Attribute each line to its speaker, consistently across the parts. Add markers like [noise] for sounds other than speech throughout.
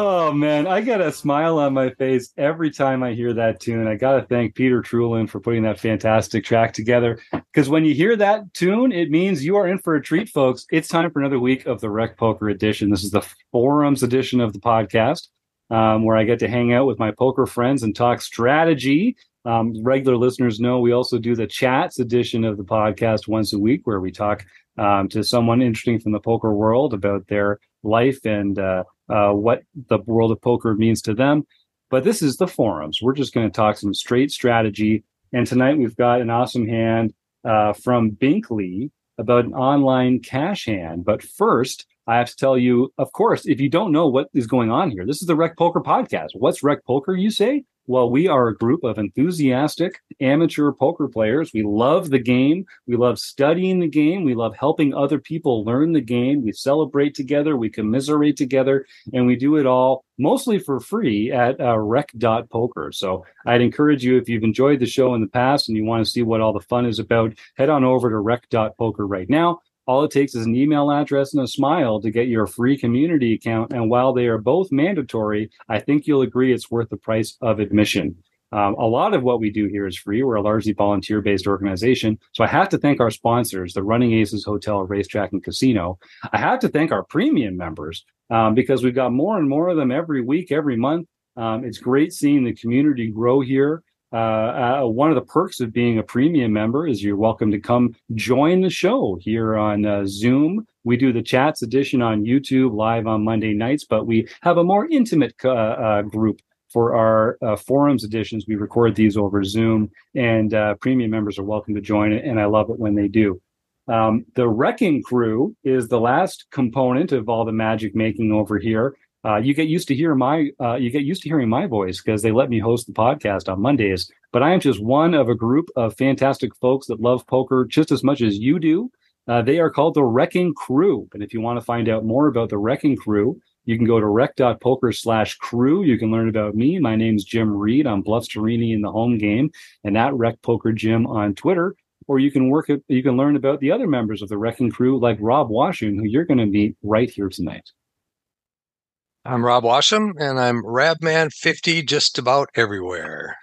Speaker 1: Oh man, I get a smile on my face every time I hear that tune. I got to thank Peter Trulin for putting that fantastic track together. Because when you hear that tune, it means you are in for a treat, folks. It's time for another week of the Rec Poker edition. This is the forums edition of the podcast, um, where I get to hang out with my poker friends and talk strategy. Um, regular listeners know we also do the chats edition of the podcast once a week, where we talk um, to someone interesting from the poker world about their life and uh, uh, what the world of poker means to them. But this is the forums. We're just going to talk some straight strategy. And tonight we've got an awesome hand uh, from Binkley about an online cash hand. But first, I have to tell you, of course, if you don't know what is going on here, this is the Rec Poker podcast. What's Rec Poker, you say? Well, we are a group of enthusiastic amateur poker players. We love the game. We love studying the game. We love helping other people learn the game. We celebrate together. We commiserate together. And we do it all mostly for free at uh, rec.poker. So I'd encourage you, if you've enjoyed the show in the past and you want to see what all the fun is about, head on over to rec.poker right now. All it takes is an email address and a smile to get your free community account. And while they are both mandatory, I think you'll agree it's worth the price of admission. Um, a lot of what we do here is free. We're a largely volunteer based organization. So I have to thank our sponsors, the Running Aces Hotel, Racetrack, and Casino. I have to thank our premium members um, because we've got more and more of them every week, every month. Um, it's great seeing the community grow here. Uh, uh, one of the perks of being a premium member is you're welcome to come join the show here on uh, Zoom. We do the chats edition on YouTube live on Monday nights, but we have a more intimate uh, uh, group for our uh, forums editions. We record these over Zoom, and premium members are welcome to join it, and I love it when they do. Um, the Wrecking Crew is the last component of all the magic making over here uh, you get used to hear my uh, you get used to hearing my voice because they let me host the podcast on Mondays. But I am just one of a group of fantastic folks that love poker just as much as you do. Uh, they are called the Wrecking Crew, and if you want to find out more about the Wrecking Crew, you can go to rec.poker slash crew. You can learn about me. My name's Jim Reid. I'm Bluff Sterini in the home game and at Rec Poker Jim on Twitter. Or you can work at, you can learn about the other members of the Wrecking Crew like Rob Washington, who you're going to meet right here tonight.
Speaker 2: I'm Rob Washam, and I'm Rabman50 just about everywhere.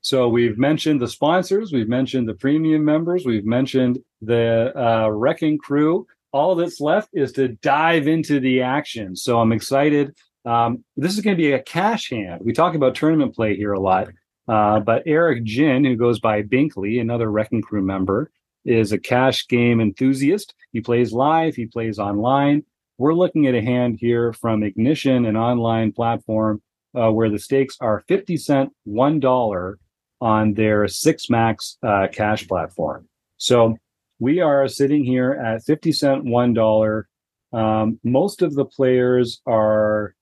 Speaker 1: So we've mentioned the sponsors, we've mentioned the premium members, we've mentioned the uh, wrecking crew. All that's left is to dive into the action. So I'm excited. Um, this is going to be a cash hand. We talk about tournament play here a lot, uh, but Eric Gin, who goes by Binkley, another wrecking crew member, is a cash game enthusiast. He plays live, he plays online. We're looking at a hand here from Ignition, an online platform uh, where the stakes are 50 cent, $1 on their six max uh, cash platform. So we are sitting here at 50 cent, $1. Um, most of the players are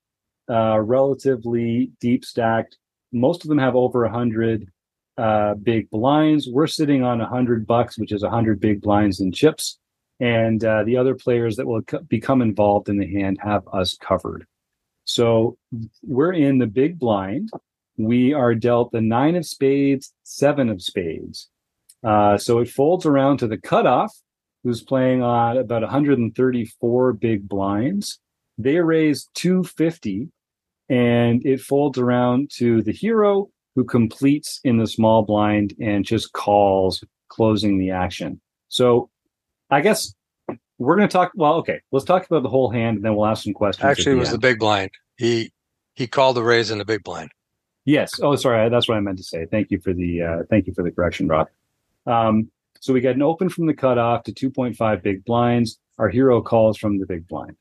Speaker 1: uh, relatively deep stacked. Most of them have over 100 uh, big blinds. We're sitting on 100 bucks, which is 100 big blinds and chips and uh, the other players that will co- become involved in the hand have us covered. So we're in the big blind. We are dealt the nine of spades, seven of spades. Uh, so it folds around to the cutoff, who's playing on about 134 big blinds. They raise 250, and it folds around to the hero, who completes in the small blind and just calls, closing the action. So I guess we're going to talk. Well, okay, let's talk about the whole hand, and then we'll ask some questions.
Speaker 2: Actually, it was
Speaker 1: end.
Speaker 2: the big blind. He he called the raise in the big blind.
Speaker 1: Yes. Oh, sorry. That's what I meant to say. Thank you for the uh, thank you for the correction, Rob. Um, so we got an open from the cutoff to 2.5 big blinds. Our hero calls from the big blind.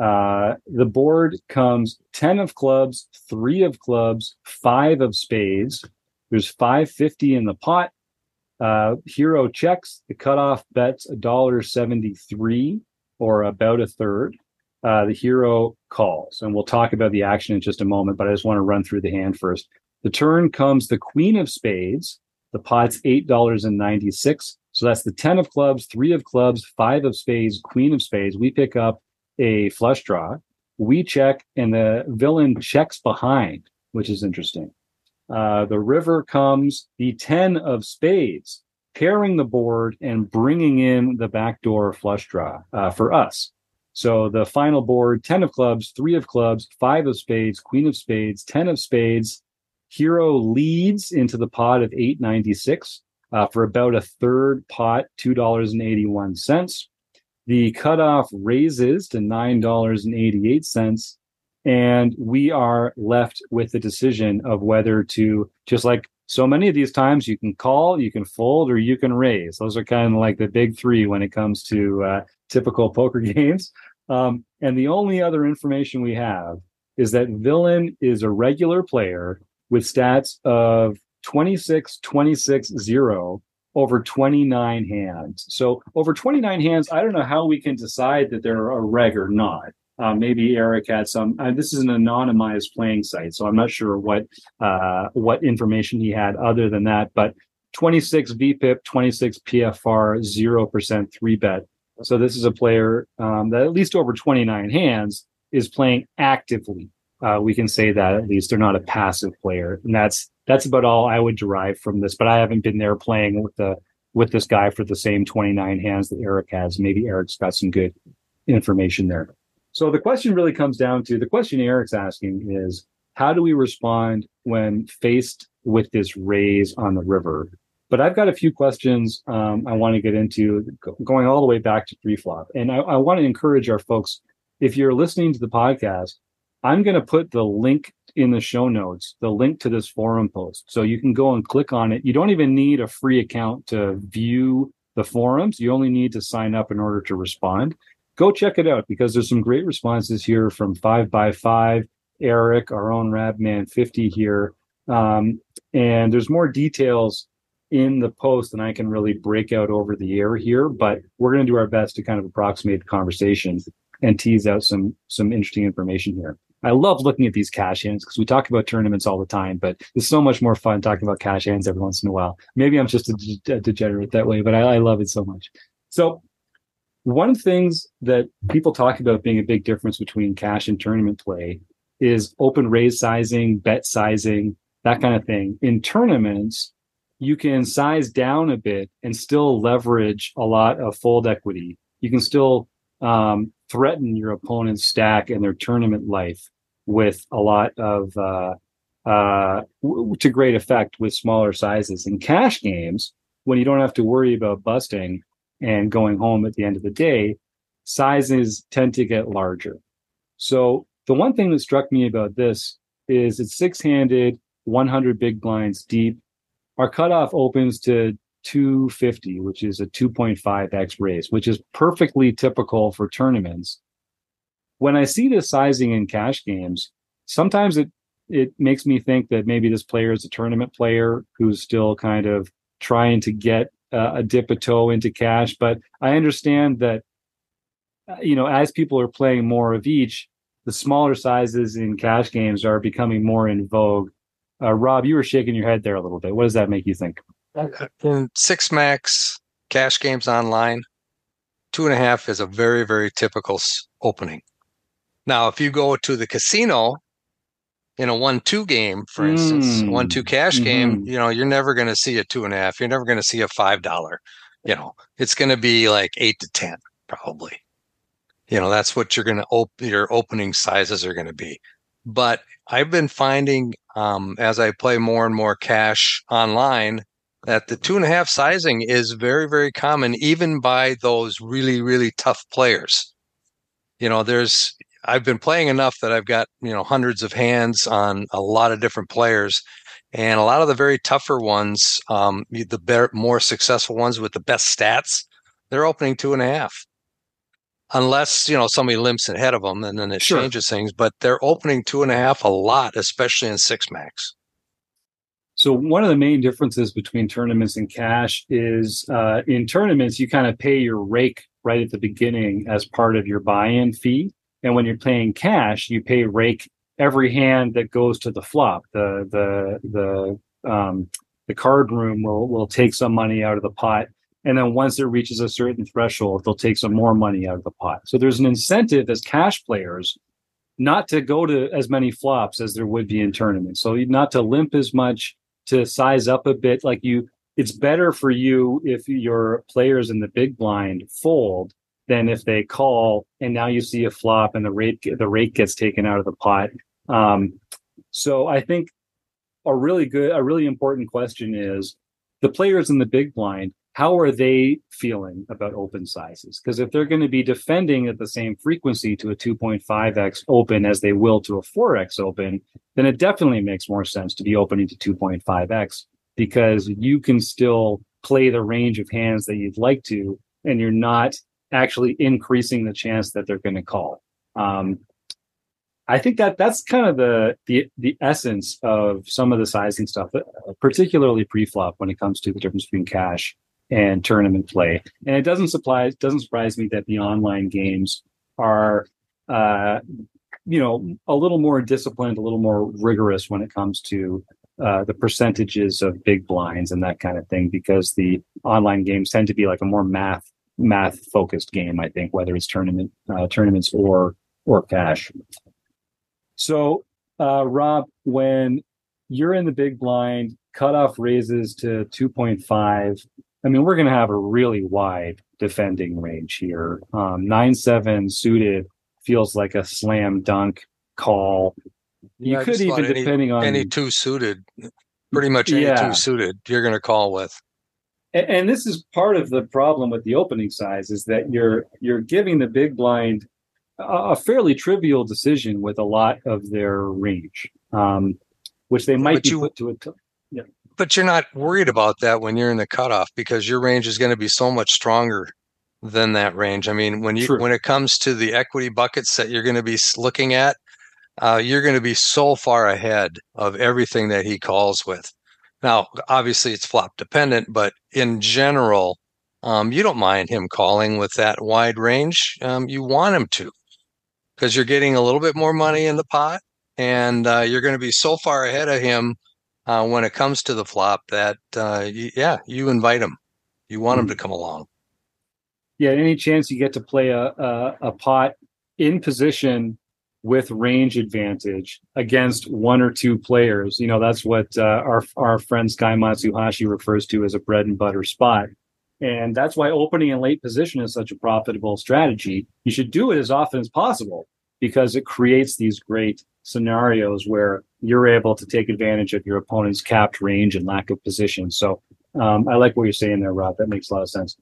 Speaker 1: Uh, the board comes 10 of clubs, three of clubs, five of spades. There's 550 in the pot. Uh, Hero checks the cutoff bets a dollar seventy three or about a third. Uh, the hero calls, and we'll talk about the action in just a moment. But I just want to run through the hand first. The turn comes the Queen of Spades. The pot's eight dollars and ninety six. So that's the ten of clubs, three of clubs, five of spades, Queen of Spades. We pick up a flush draw. we check and the villain checks behind, which is interesting. Uh, the river comes the 10 of spades, pairing the board and bringing in the backdoor flush draw uh, for us. So the final board 10 of clubs, three of clubs, five of spades, queen of spades, 10 of spades. Hero leads into the pot of 896 uh, for about a third pot, $2.81. The cutoff raises to $9.88. And we are left with the decision of whether to, just like so many of these times, you can call, you can fold, or you can raise. Those are kind of like the big three when it comes to uh, typical poker [laughs] games. Um, and the only other information we have is that Villain is a regular player with stats of 26, 26, 0 over 29 hands. So over 29 hands, I don't know how we can decide that they're a reg or not. Uh, maybe Eric had some. Uh, this is an anonymized playing site, so I'm not sure what uh, what information he had other than that. But 26 VPIP, 26 PFR, zero percent three bet. So this is a player um, that at least over 29 hands is playing actively. Uh, we can say that at least they're not a passive player, and that's that's about all I would derive from this. But I haven't been there playing with the with this guy for the same 29 hands that Eric has. Maybe Eric's got some good information there. So the question really comes down to the question Eric's asking is how do we respond when faced with this raise on the river? But I've got a few questions um, I want to get into going all the way back to pre-flop. And I, I want to encourage our folks, if you're listening to the podcast, I'm going to put the link in the show notes, the link to this forum post. So you can go and click on it. You don't even need a free account to view the forums. You only need to sign up in order to respond. Go check it out because there's some great responses here from five by five, Eric, our own Rabman 50 here. Um, and there's more details in the post than I can really break out over the air here, but we're going to do our best to kind of approximate the conversation and tease out some some interesting information here. I love looking at these cash hands because we talk about tournaments all the time, but it's so much more fun talking about cash hands every once in a while. Maybe I'm just a, degenerate that way, but I, I love it so much. So one of the things that people talk about being a big difference between cash and tournament play is open raise sizing, bet sizing, that kind of thing. In tournaments, you can size down a bit and still leverage a lot of fold equity. You can still um, threaten your opponent's stack and their tournament life with a lot of uh, uh, w- to great effect with smaller sizes. In cash games, when you don't have to worry about busting and going home at the end of the day, sizes tend to get larger. So the one thing that struck me about this is it's six-handed, 100 big blinds deep. Our cutoff opens to 250, which is a 2.5x raise, which is perfectly typical for tournaments. When I see this sizing in cash games, sometimes it it makes me think that maybe this player is a tournament player who's still kind of trying to get uh, a dip a toe into cash. But I understand that, uh, you know, as people are playing more of each, the smaller sizes in cash games are becoming more in vogue. Uh, Rob, you were shaking your head there a little bit. What does that make you think?
Speaker 2: in six max cash games online, two and a half is a very, very typical opening. Now, if you go to the casino in a one-two game, for instance, mm. one-two cash mm-hmm. game, you know, you're never going to see a two and a half. You're never going to see a five dollar. You know, it's going to be like eight to ten, probably. You know, that's what you're going to open. Your opening sizes are going to be. But I've been finding um, as I play more and more cash online that the two and a half sizing is very, very common, even by those really, really tough players. You know, there's, I've been playing enough that I've got, you know, hundreds of hands on a lot of different players. And a lot of the very tougher ones, um, the better, more successful ones with the best stats, they're opening two and a half. Unless, you know, somebody limps ahead of them and then it sure. changes things, but they're opening two and a half a lot, especially in six max.
Speaker 1: So one of the main differences between tournaments and cash is uh, in tournaments you kind of pay your rake right at the beginning as part of your buy-in fee, and when you're playing cash, you pay rake every hand that goes to the flop. The the the um, the card room will will take some money out of the pot, and then once it reaches a certain threshold, they'll take some more money out of the pot. So there's an incentive as cash players not to go to as many flops as there would be in tournaments. So not to limp as much, to size up a bit. Like you, it's better for you if your players in the big blind fold than if they call and now you see a flop and the rake the rake gets taken out of the pot. Um, so I think a really good, a really important question is the players in the big blind. How are they feeling about open sizes? Because if they're going to be defending at the same frequency to a 2.5x open as they will to a 4x open, then it definitely makes more sense to be opening to 2.5x because you can still play the range of hands that you'd like to, and you're not actually increasing the chance that they're going to call. Um, I think that that's kind of the the the essence of some of the sizing stuff, uh, particularly pre-flop when it comes to the difference between cash and tournament play. And it doesn't surprise doesn't surprise me that the online games are uh, you know a little more disciplined, a little more rigorous when it comes to uh, the percentages of big blinds and that kind of thing, because the online games tend to be like a more math math focused game. I think whether it's tournament uh, tournaments or or cash. So, uh, Rob, when you're in the big blind, cutoff raises to 2.5. I mean, we're going to have a really wide defending range here. Um, nine seven suited feels like a slam dunk call. You yeah, could even, any, depending on
Speaker 2: any two suited, pretty much any yeah. two suited, you're going to call with.
Speaker 1: And, and this is part of the problem with the opening size is that you're you're giving the big blind a fairly trivial decision with a lot of their range, um, which they might but be you, put to a. T-
Speaker 2: yeah. But you're not worried about that when you're in the cutoff because your range is going to be so much stronger than that range. I mean, when you True. when it comes to the equity buckets that you're going to be looking at, uh, you're going to be so far ahead of everything that he calls with. Now, obviously, it's flop dependent, but in general, um, you don't mind him calling with that wide range. Um, you want him to because you're getting a little bit more money in the pot and uh, you're going to be so far ahead of him uh, when it comes to the flop that uh, you, yeah you invite him you want mm-hmm. him to come along
Speaker 1: yeah any chance you get to play a, a, a pot in position with range advantage against one or two players you know that's what uh, our our friend sky matsuhashi refers to as a bread and butter spot and that's why opening in late position is such a profitable strategy. You should do it as often as possible because it creates these great scenarios where you're able to take advantage of your opponent's capped range and lack of position. So um, I like what you're saying there, Rob. That makes a lot of sense.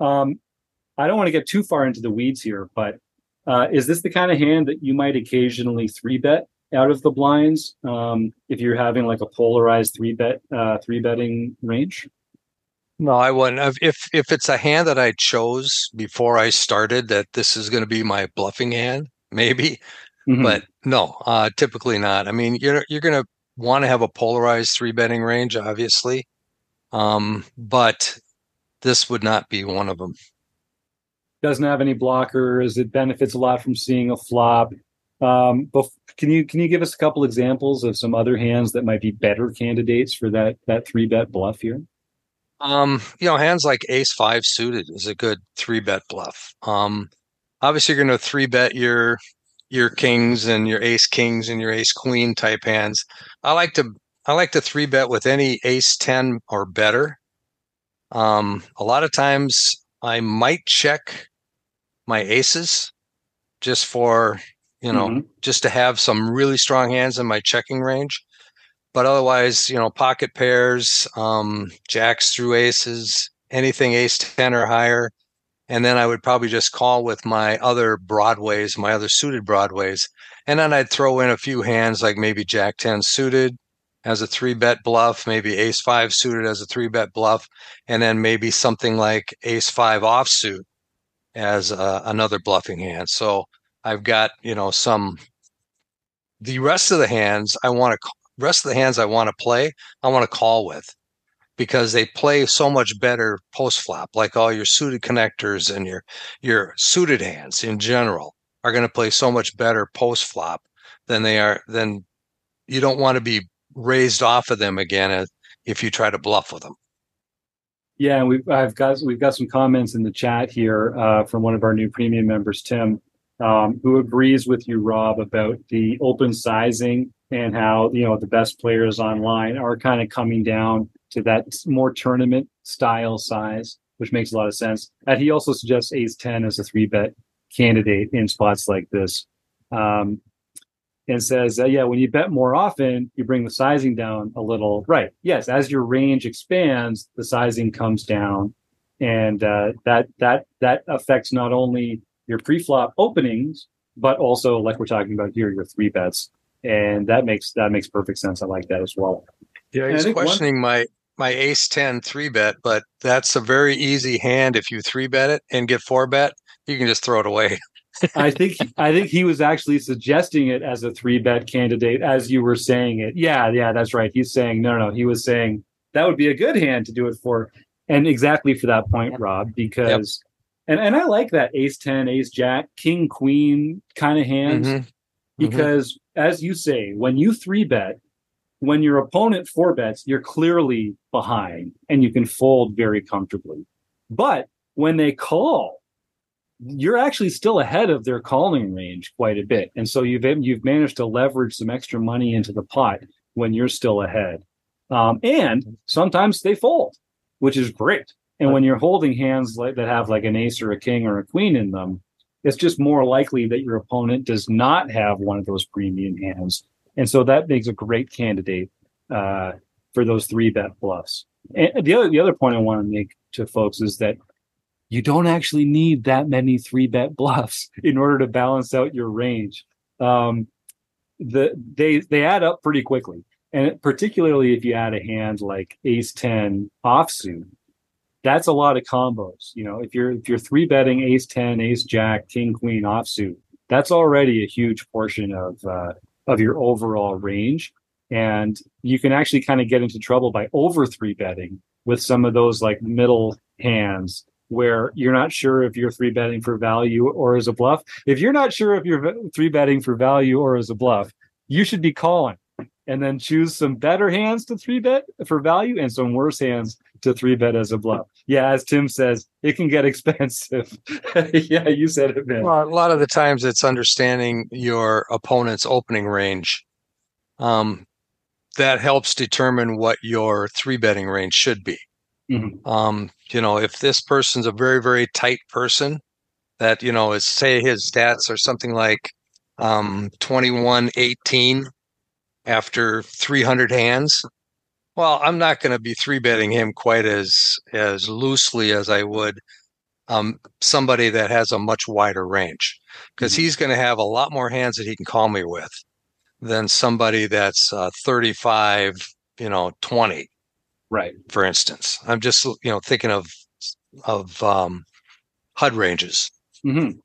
Speaker 1: Um, I don't want to get too far into the weeds here, but uh, is this the kind of hand that you might occasionally three bet out of the blinds um, if you're having like a polarized three bet uh, three betting range?
Speaker 2: No, I wouldn't. If if it's a hand that I chose before I started that this is going to be my bluffing hand, maybe. Mm-hmm. But no, uh, typically not. I mean, you're you're going to want to have a polarized three betting range, obviously, um, but this would not be one of them.
Speaker 1: Doesn't have any blockers. It benefits a lot from seeing a flop. Um, but can you can you give us a couple examples of some other hands that might be better candidates for that that three bet bluff here?
Speaker 2: Um, you know, hands like ace five suited is a good three bet bluff. Um, obviously you're going to three bet your your kings and your ace kings and your ace queen type hands. I like to I like to three bet with any ace 10 or better. Um, a lot of times I might check my aces just for, you know, mm-hmm. just to have some really strong hands in my checking range but otherwise, you know, pocket pairs, um, jacks through aces, anything ace 10 or higher. And then I would probably just call with my other broadways, my other suited broadways. And then I'd throw in a few hands like maybe jack 10 suited as a three bet bluff, maybe ace five suited as a three bet bluff, and then maybe something like ace five offsuit as uh, another bluffing hand. So I've got, you know, some the rest of the hands I want to rest of the hands I want to play, I want to call with because they play so much better post flop. Like all your suited connectors and your your suited hands in general are going to play so much better post flop than they are. Than you don't want to be raised off of them again if you try to bluff with them.
Speaker 1: Yeah, we've I've got we've got some comments in the chat here uh, from one of our new premium members, Tim. um, who agrees with you, Rob, about the open sizing and how you know the best players online are kind of coming down to that more tournament style size, which makes a lot of sense. And he also suggests Ace Ten as a three bet candidate in spots like this. Um, and says, uh, yeah, when you bet more often, you bring the sizing down a little. Right. Yes. As your range expands, the sizing comes down. And uh, that that that affects not only your pre-flop openings, but also like we're talking about here, your three bets. And that makes that makes perfect sense. I like that as well.
Speaker 2: Yeah, he's questioning one... my my ace 10 three bet, but that's a very easy hand if you three bet it and get four bet, you can just throw it away. [laughs]
Speaker 1: I think I think he was actually suggesting it as a three bet candidate as you were saying it. Yeah, yeah, that's right. He's saying no, no. no. He was saying that would be a good hand to do it for, and exactly for that point, Rob. Because yep. and and I like that ace ten, ace jack, king queen kind of hands mm-hmm. because mm-hmm. as you say, when you three bet, when your opponent four bets, you're clearly behind and you can fold very comfortably. But when they call you're actually still ahead of their calling range quite a bit. And so you've you've managed to leverage some extra money into the pot when you're still ahead. Um, and sometimes they fold, which is great. And when you're holding hands like that have like an ace or a king or a queen in them, it's just more likely that your opponent does not have one of those premium hands. And so that makes a great candidate uh, for those three bet bluffs. And the other the other point I want to make to folks is that you don't actually need that many three bet bluffs [laughs] in order to balance out your range. Um, the they they add up pretty quickly, and particularly if you add a hand like Ace Ten offsuit, that's a lot of combos. You know, if you're if you're three betting Ace Ten, Ace Jack, King Queen offsuit, that's already a huge portion of uh, of your overall range, and you can actually kind of get into trouble by over three betting with some of those like middle hands where you're not sure if you're three betting for value or as a bluff. If you're not sure if you're three betting for value or as a bluff, you should be calling and then choose some better hands to three bet for value and some worse hands to three bet as a bluff. Yeah, as Tim says, it can get [laughs] expensive. [laughs] yeah, you said it, man.
Speaker 2: Well, a lot of the times it's understanding your opponent's opening range. Um, that helps determine what your three betting range should be. Mm-hmm. Um, you know, if this person's a very, very tight person that, you know, is say his stats are something like um 21 18 after 300 hands. Well, I'm not going to be three betting him quite as as loosely as I would um, somebody that has a much wider range because mm-hmm. he's going to have a lot more hands that he can call me with than somebody that's uh, 35, you know, 20.
Speaker 1: Right.
Speaker 2: For instance, I'm just you know thinking of of um, HUD ranges.
Speaker 1: Mm-hmm.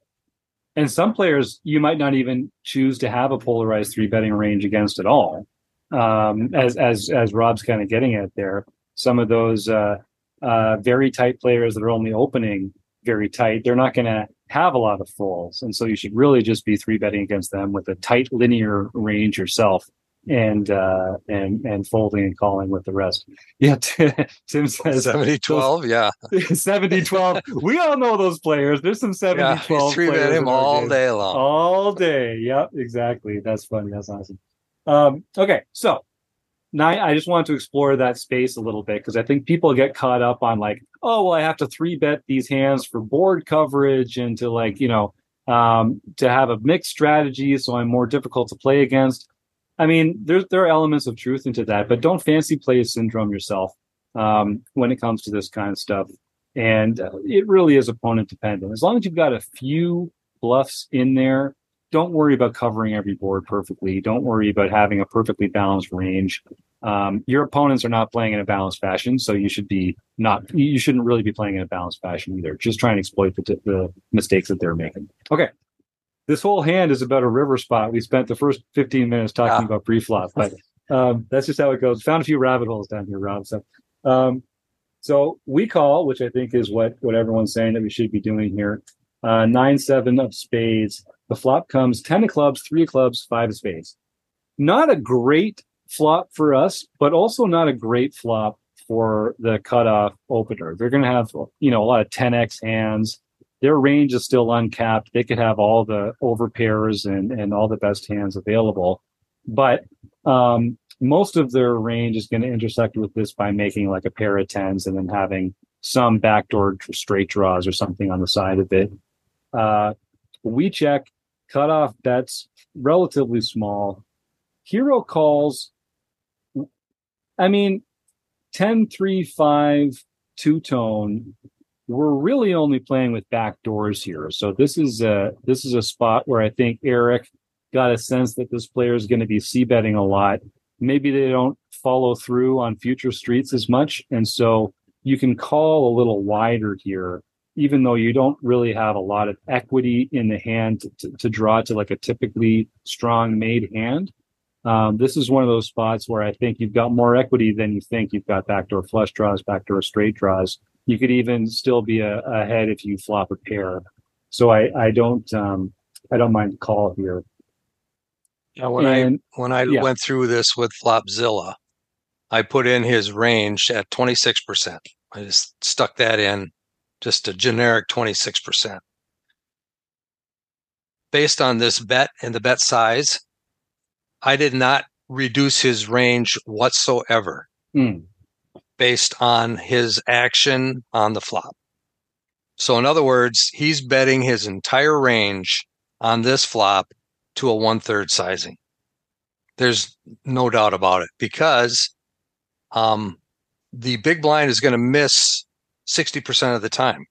Speaker 1: And some players you might not even choose to have a polarized three betting range against at all. Um, as as as Rob's kind of getting at there, some of those uh, uh, very tight players that are only opening very tight, they're not going to have a lot of falls, and so you should really just be three betting against them with a tight linear range yourself and uh and and folding and calling with the rest. Yeah [laughs] tim says
Speaker 2: 70 12 yeah. [laughs]
Speaker 1: 70 12 we all know those players. There's some 70 yeah, 12 players
Speaker 2: him all day long.
Speaker 1: All day. Yep exactly. That's funny. That's awesome. Um okay so now i just want to explore that space a little bit because i think people get caught up on like oh well i have to three bet these hands for board coverage and to like you know um to have a mixed strategy so i'm more difficult to play against I mean, there's there are elements of truth into that, but don't fancy play a syndrome yourself um, when it comes to this kind of stuff. And uh, it really is opponent dependent. As long as you've got a few bluffs in there, don't worry about covering every board perfectly. Don't worry about having a perfectly balanced range. Um, your opponents are not playing in a balanced fashion, so you should be not. You shouldn't really be playing in a balanced fashion either. Just try and exploit the, the mistakes that they're making. Okay, this whole hand is about a river spot. We spent the first 15 minutes talking about pre-flop, but um, that's just how it goes. Found a few rabbit holes down here, Rob. So, um, so we call, which I think is what what everyone's saying that we should be doing here. Uh, nine seven of spades. The flop comes ten of clubs, three of clubs, five of spades. Not a great flop for us, but also not a great flop for the cutoff opener. They're going to have you know a lot of 10x hands their range is still uncapped. They could have all the overpairs and, and all the best hands available. But um, most of their range is going to intersect with this by making like a pair of tens and then having some backdoor straight draws or something on the side of it. Uh, we check cutoff bets relatively small. Hero calls, I mean, 10 3 5 two tone we're really only playing with back doors here. So this is a this is a spot where I think Eric got a sense that this player is going to be c betting a lot. Maybe they don't follow through on future streets as much, and so you can call a little wider here, even though you don't really have a lot of equity in the hand to, to, to draw to like a typically strong made hand. Um, this is one of those spots where I think you've got more equity than you think. You've got backdoor flush draws, backdoor straight draws you could even still be a, ahead if you flop a pair. So I, I don't um, I don't mind the call here.
Speaker 2: Yeah, when and, I when I yeah. went through this with Flopzilla, I put in his range at 26%. I just stuck that in, just a generic 26%. Based on this bet and the bet size, I did not reduce his range whatsoever. Mm based on his action on the flop. So, in other words, he's betting his entire range on this flop to a one third sizing. There's no doubt about it because um, the big blind is going to miss 60% of the time.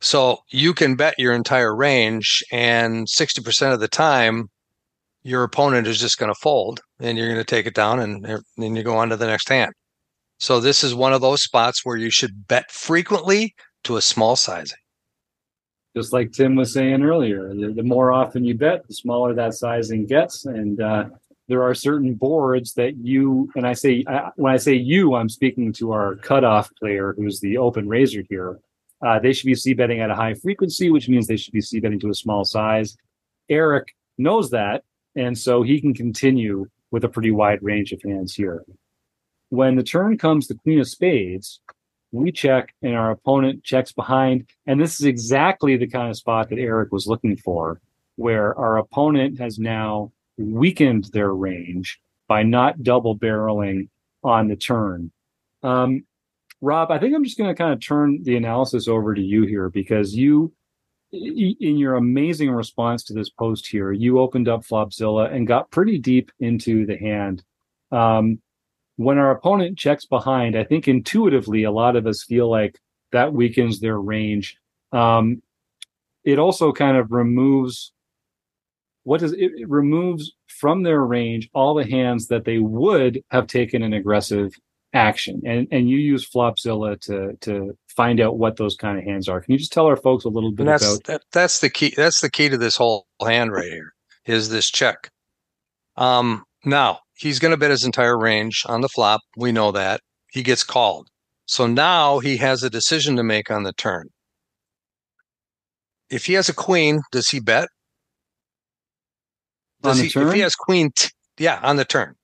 Speaker 2: So you can bet your entire range, and 60% of the time, your opponent is just going to fold and you're going to take it down and then you go on to the next hand. So this is one of those spots where you should bet frequently to a small sizing.
Speaker 1: Just like Tim was saying earlier, the, the more often you bet, the smaller that sizing gets. And uh, there are certain boards that you, and I say, I, when I say you, I'm speaking to our cutoff player, who's the open raiser here. Uh, they should be c betting at a high frequency, which means they should be c betting to a small size. Eric knows that, and so he can continue with a pretty wide range of hands here. When the turn comes the queen of spades, we check and our opponent checks behind. And this is exactly the kind of spot that Eric was looking for, where our opponent has now weakened their range by not double barreling on the turn. Um, Rob, I think I'm just going to kind of turn the analysis over to you here because you, in your amazing response to this post here, you opened up Flopzilla and got pretty deep into the hand. Um, when our opponent checks behind, I think intuitively a lot of us feel like that weakens their range. Um, it also kind of removes what does it, it, removes from their range all the hands that they would have taken an aggressive action. And and you use Flopzilla to to find out what those kind of hands are. Can you just tell our folks a little bit
Speaker 2: that's,
Speaker 1: about
Speaker 2: that, that's the key that's the key to this whole hand right here is this check. Um now he's going to bet his entire range on the flop. We know that. He gets called. So now he has a decision to make on the turn. If he has a queen, does he bet? Does he, turn? If he has queen, t- yeah, on the turn.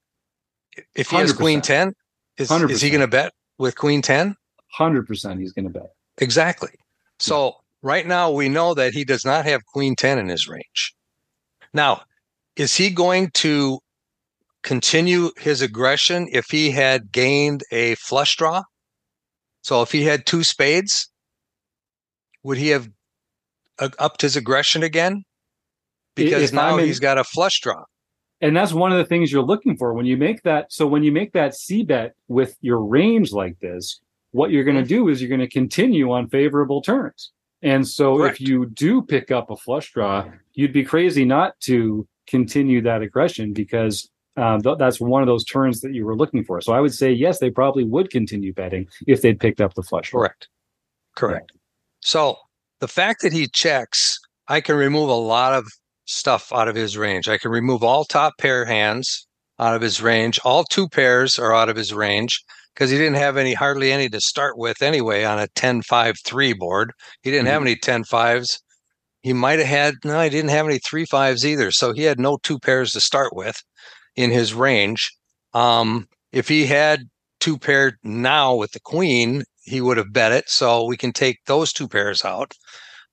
Speaker 2: If he 100%. has queen 10, is, is he going to bet with queen 10?
Speaker 1: 100% he's going to bet.
Speaker 2: Exactly. So yeah. right now we know that he does not have queen 10 in his range. Now, is he going to continue his aggression if he had gained a flush draw? So if he had two spades, would he have uh, upped his aggression again? Because if now in, he's got a flush draw.
Speaker 1: And that's one of the things you're looking for when you make that. So when you make that C bet with your range like this, what you're going to mm-hmm. do is you're going to continue on favorable turns. And so Correct. if you do pick up a flush draw, you'd be crazy not to continue that aggression because um, th- that's one of those turns that you were looking for. So I would say yes, they probably would continue betting if they'd picked up the flush.
Speaker 2: Correct. Correct. Yeah. So the fact that he checks, I can remove a lot of stuff out of his range. I can remove all top pair hands out of his range. All two pairs are out of his range because he didn't have any, hardly any to start with anyway on a 10 5 3 board. He didn't mm-hmm. have any 10 5s. He might have had, no, he didn't have any three fives either. So he had no two pairs to start with in his range. Um, if he had two paired now with the queen, he would have bet it. So we can take those two pairs out.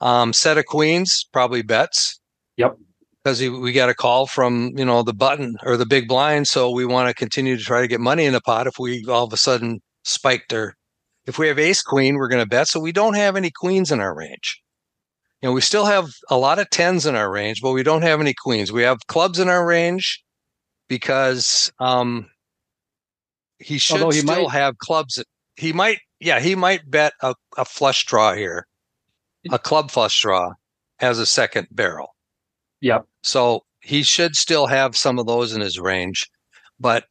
Speaker 2: Um, set of queens, probably bets.
Speaker 1: Yep.
Speaker 2: Because we got a call from you know the button or the big blind, so we want to continue to try to get money in the pot. If we all of a sudden spiked or if we have ace queen, we're going to bet. So we don't have any queens in our range. You know, we still have a lot of tens in our range, but we don't have any queens. We have clubs in our range because um, he should he still might... have clubs. He might, yeah, he might bet a, a flush draw here, a club flush draw as a second barrel.
Speaker 1: Yep.
Speaker 2: So he should still have some of those in his range, but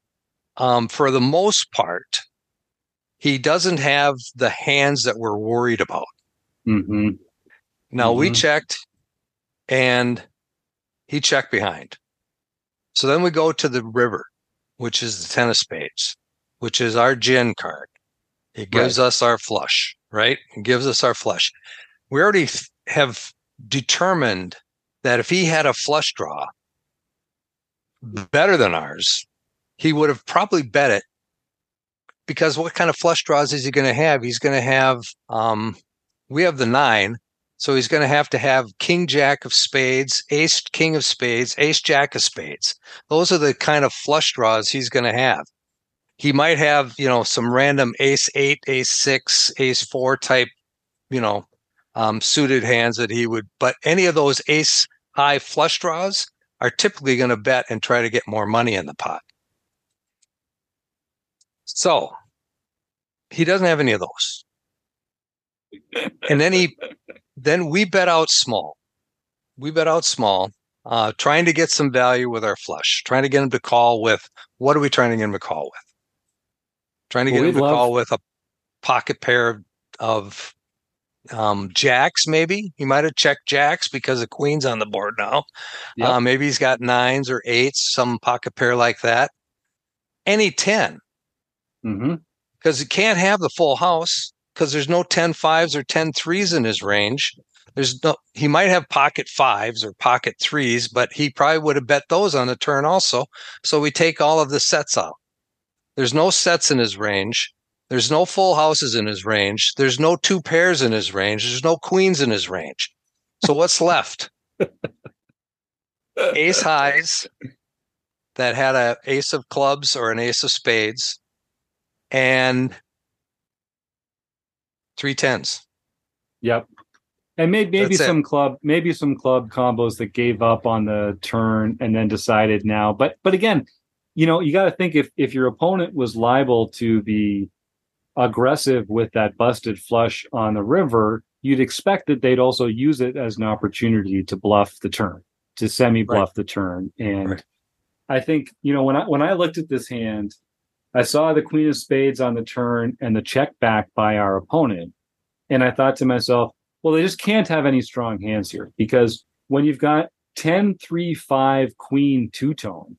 Speaker 2: um, for the most part, he doesn't have the hands that we're worried about.
Speaker 1: Mm-hmm.
Speaker 2: Now mm-hmm. we checked, and he checked behind. So then we go to the river, which is the ten of spades, which is our gin card. It gives right. us our flush, right? It gives us our flush. We already have determined that if he had a flush draw better than ours, he would have probably bet it because what kind of flush draws is he going to have? He's going to have, um, we have the nine. So he's going to have to have king jack of spades, ace king of spades, ace jack of spades. Those are the kind of flush draws he's going to have. He might have, you know, some random ace eight, ace six, ace four type, you know, um, suited hands that he would, but any of those ace high flush draws are typically going to bet and try to get more money in the pot. So he doesn't have any of those. and then he then we bet out small. We bet out small, uh, trying to get some value with our flush, trying to get him to call with what are we trying to get him to call with? Trying to get well, him to love- call with a pocket pair of, of um, jacks, maybe he might have checked jacks because the queen's on the board now. Yep. Uh, maybe he's got nines or eights, some pocket pair like that. Any 10.
Speaker 1: Mm-hmm
Speaker 2: because he can't have the full house because there's no 10 fives or 10 threes in his range. There's no, he might have pocket fives or pocket threes, but he probably would have bet those on the turn also. So we take all of the sets out. There's no sets in his range. There's no full houses in his range. There's no two pairs in his range. There's no queens in his range. So what's [laughs] left? ace highs that had a ace of clubs or an ace of spades and three tens.
Speaker 1: Yep. And maybe maybe That's some it. club maybe some club combos that gave up on the turn and then decided now. But but again, you know, you got to think if if your opponent was liable to be aggressive with that busted flush on the river, you'd expect that they'd also use it as an opportunity to bluff the turn, to semi bluff right. the turn. And right. I think, you know, when I when I looked at this hand, I saw the queen of spades on the turn and the check back by our opponent. And I thought to myself, well, they just can't have any strong hands here because when you've got 10, 3, 5, queen, two tone,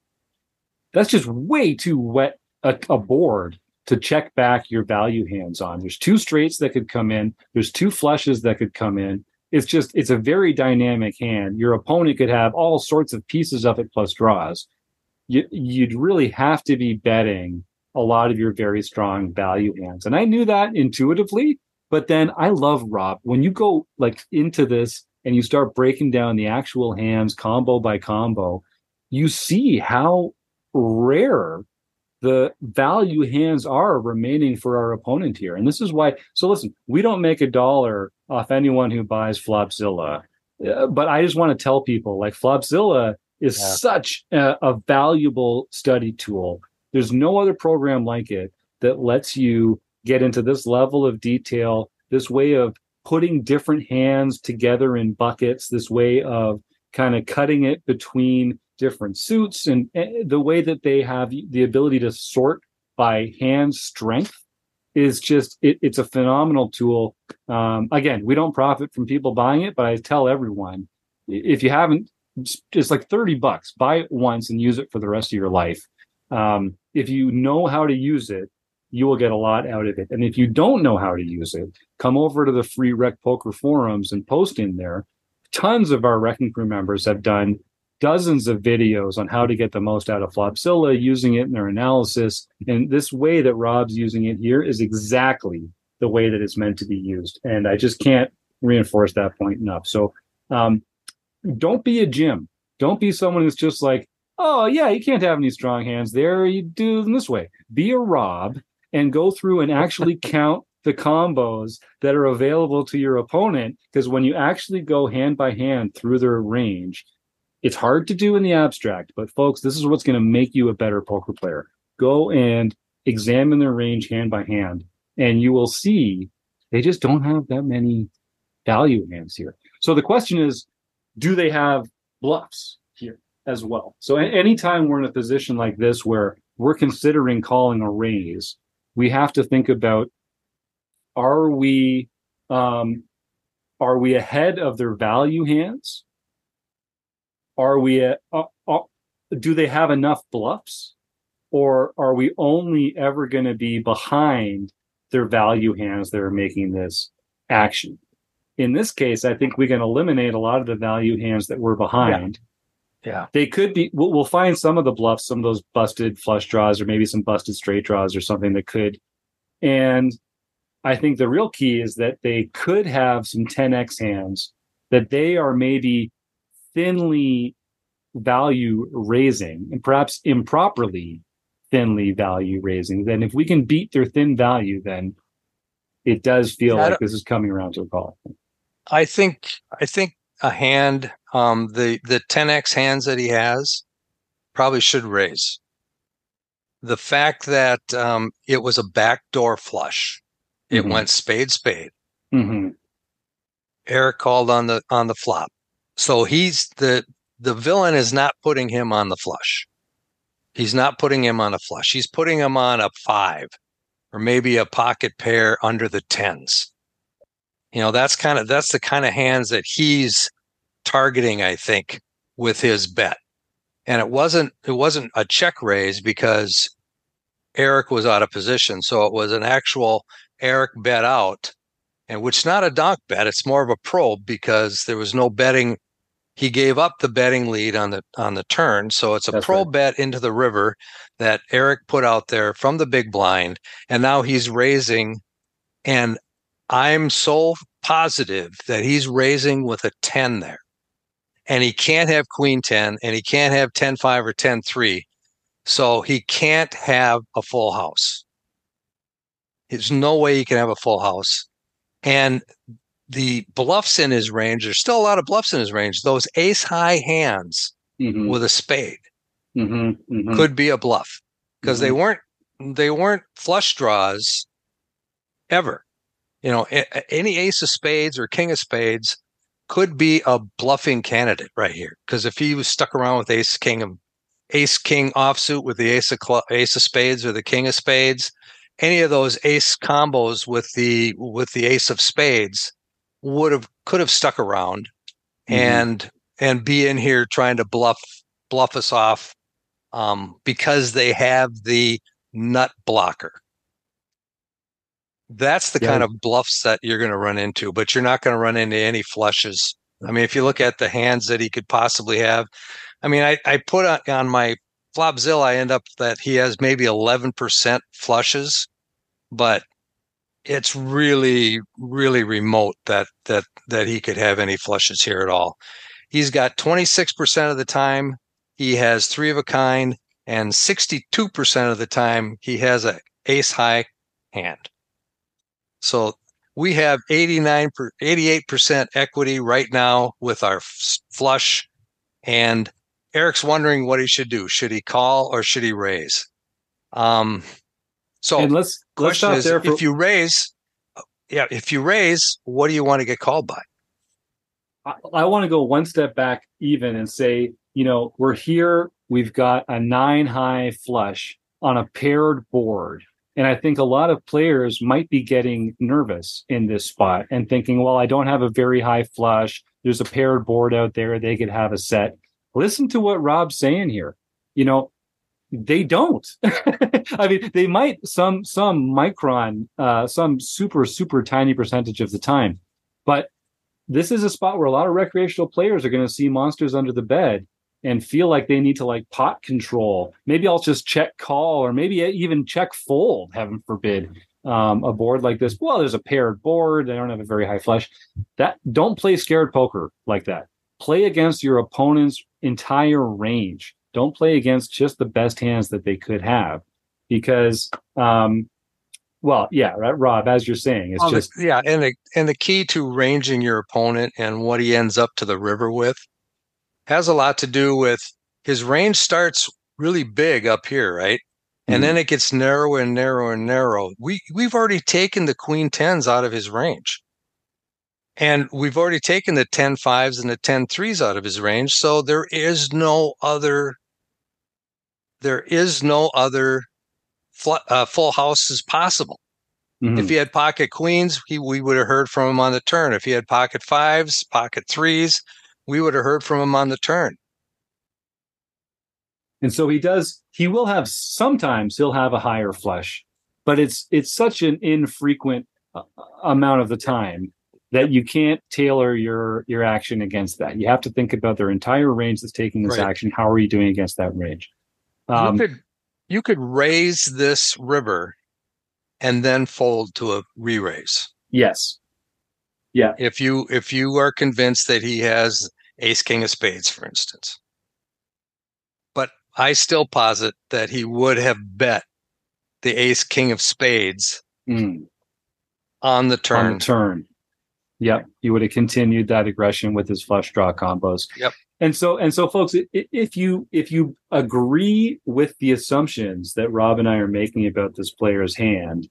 Speaker 1: that's just way too wet a, a board to check back your value hands on. There's two straights that could come in, there's two flushes that could come in. It's just, it's a very dynamic hand. Your opponent could have all sorts of pieces of it plus draws. You, you'd really have to be betting a lot of your very strong value hands. And I knew that intuitively, but then I love Rob. When you go like into this and you start breaking down the actual hands combo by combo, you see how rare the value hands are remaining for our opponent here. And this is why. So listen, we don't make a dollar off anyone who buys Flopzilla, uh, but I just want to tell people like Flopzilla is yeah. such a, a valuable study tool there's no other program like it that lets you get into this level of detail, this way of putting different hands together in buckets, this way of kind of cutting it between different suits and eh, the way that they have the ability to sort by hand strength is just it, it's a phenomenal tool. Um, again we don't profit from people buying it but i tell everyone if you haven't it's like 30 bucks buy it once and use it for the rest of your life um, if you know how to use it, you will get a lot out of it. And if you don't know how to use it, come over to the free Rec Poker forums and post in there. Tons of our Wrecking Crew members have done dozens of videos on how to get the most out of Flopzilla, using it in their analysis. And this way that Rob's using it here is exactly the way that it's meant to be used. And I just can't reinforce that point enough. So um, don't be a Jim. Don't be someone who's just like, oh yeah, you can't have any strong hands there. You do them this way. Be a Rob and go through and actually [laughs] count the combos that are available to your opponent. Because when you actually go hand by hand through their range, it's hard to do in the abstract. But folks, this is what's going to make you a better poker player. Go and examine their range hand by hand, and you will see they just don't have that many value hands here. So the question is, do they have bluffs as well? So anytime we're in a position like this where we're considering calling a raise, we have to think about are we um, are we ahead of their value hands? Are we uh, uh, do they have enough bluffs, or are we only ever going to be behind their value hands that are making this action? In this case, I think we can eliminate a lot of the value hands that we're behind.
Speaker 2: Yeah. Yeah.
Speaker 1: They could be, we'll, we'll find some of the bluffs, some of those busted flush draws, or maybe some busted straight draws or something that could. And I think the real key is that they could have some 10x hands that they are maybe thinly value raising and perhaps improperly thinly value raising. Then if we can beat their thin value, then it does feel like this is coming around to a call.
Speaker 2: I think I think a hand, um, the the 10x hands that he has, probably should raise. The fact that um, it was a backdoor flush, it mm-hmm. went spade spade.
Speaker 1: Mm-hmm.
Speaker 2: Eric called on the on the flop, so he's the the villain is not putting him on the flush. He's not putting him on a flush. He's putting him on a five, or maybe a pocket pair under the tens. You know, that's kind of that's the kind of hands that he's targeting, I think, with his bet. And it wasn't it wasn't a check raise because Eric was out of position. So it was an actual Eric bet out, and which not a donk bet. It's more of a probe because there was no betting. He gave up the betting lead on the on the turn, so it's a That's probe right. bet into the river that Eric put out there from the big blind, and now he's raising. And I'm so positive that he's raising with a 10 there. And he can't have queen 10 and he can't have 10 5 or 10 3. So he can't have a full house. There's no way he can have a full house. And the bluffs in his range, there's still a lot of bluffs in his range. Those ace high hands mm-hmm. with a spade
Speaker 1: mm-hmm, mm-hmm.
Speaker 2: could be a bluff because they mm-hmm. weren't they weren't flush draws ever. You know, any ace of spades or king of spades could be a bluffing candidate right here because if he was stuck around with ace king of ace king offsuit with the ace of cl- ace of spades or the king of spades any of those ace combos with the with the ace of spades would have could have stuck around mm-hmm. and and be in here trying to bluff bluff us off um, because they have the nut blocker. That's the yeah. kind of bluffs that you're going to run into, but you're not going to run into any flushes. I mean, if you look at the hands that he could possibly have, I mean, I, I put on, on my Flopzilla, I end up that he has maybe 11% flushes, but it's really, really remote that that that he could have any flushes here at all. He's got 26% of the time he has three of a kind, and 62% of the time he has a ace high hand. So we have 89 per, 88% equity right now with our flush and Eric's wondering what he should do. Should he call or should he raise? Um, so
Speaker 1: and let's,
Speaker 2: question
Speaker 1: let's
Speaker 2: is, for- if you raise, yeah, if you raise, what do you want to get called by?
Speaker 1: I, I want to go one step back even and say, you know, we're here. We've got a nine high flush on a paired board. And I think a lot of players might be getting nervous in this spot and thinking, well, I don't have a very high flush. There's a paired board out there. They could have a set listen to what Rob's saying here. You know, they don't. [laughs] I mean, they might some some micron, uh, some super super tiny percentage of the time, but this is a spot where a lot of recreational players are going to see monsters under the bed and feel like they need to like pot control. Maybe I'll just check call or maybe even check fold, heaven forbid, um, a board like this. Well, there's a paired board. They don't have a very high flush. That don't play scared poker like that. Play against your opponent's entire range. Don't play against just the best hands that they could have, because, um, well, yeah, right, Rob, as you're saying, it's
Speaker 2: Well, the-
Speaker 1: just
Speaker 2: yeah, and the and the key to ranging your opponent and what he ends up to the river with has a lot to do with his range starts really big up here, right? And then it gets narrow and narrow and narrow. We we've already taken the queen tens out of his range. And we've already taken the 10 fives and the 10 threes out of his range. So there is no other there is no other fl- uh, full houses possible.
Speaker 1: Mhm.
Speaker 2: If he had pocket queens, he we would have heard from him on the turn. If he had pocket fives, pocket threes, we would have heard from him on the turn.
Speaker 1: And so he does. He will have sometimes he'll have a higher flush, but it's it's such an infrequent uh, amount of the time that you can't tailor your your action against that. You have to think about their entire range that's taking this
Speaker 2: Right.
Speaker 1: action. How are you doing against that range? Um,
Speaker 2: you could you could raise this river and then fold to a re-raise.
Speaker 1: yes, Yeah.
Speaker 2: If you if you are convinced that he has ace king of spades, for instance. But I still posit that he would have bet the ace king of spades
Speaker 1: Mm,
Speaker 2: on the turn.
Speaker 1: on the turn. Yep, you would have continued that aggression with his flush draw combos.
Speaker 2: Yep.
Speaker 1: And so and so, folks, if you if you agree with the assumptions that Rob and I are making about this player's hand,